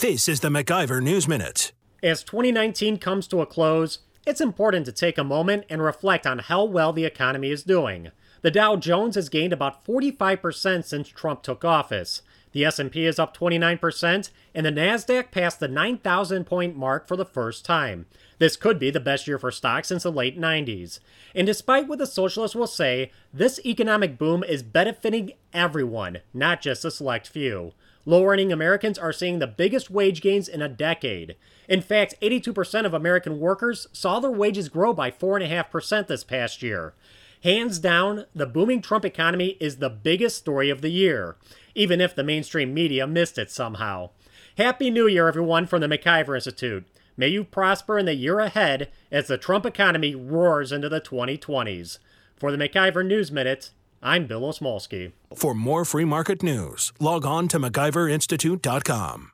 This is the MacIver News Minute. As 2019 comes to a close, it's important to take a moment and reflect on how well the economy is doing. The Dow Jones has gained about 45% since Trump took office. The S&P is up 29% and the Nasdaq passed the 9,000 point mark for the first time. This could be the best year for stocks since the late 90s. And despite what the socialists will say, this economic boom is benefiting everyone, not just a select few. Low earning Americans are seeing the biggest wage gains in a decade. In fact, 82% of American workers saw their wages grow by 4.5% this past year. Hands down, the booming Trump economy is the biggest story of the year, even if the mainstream media missed it somehow. Happy New Year, everyone, from the MacIver Institute. May you prosper in the year ahead as the Trump economy roars into the 2020s. For the MacIver News Minute, I'm Bill Osmulski. For more free market news, log on to MacIverInstitute.com.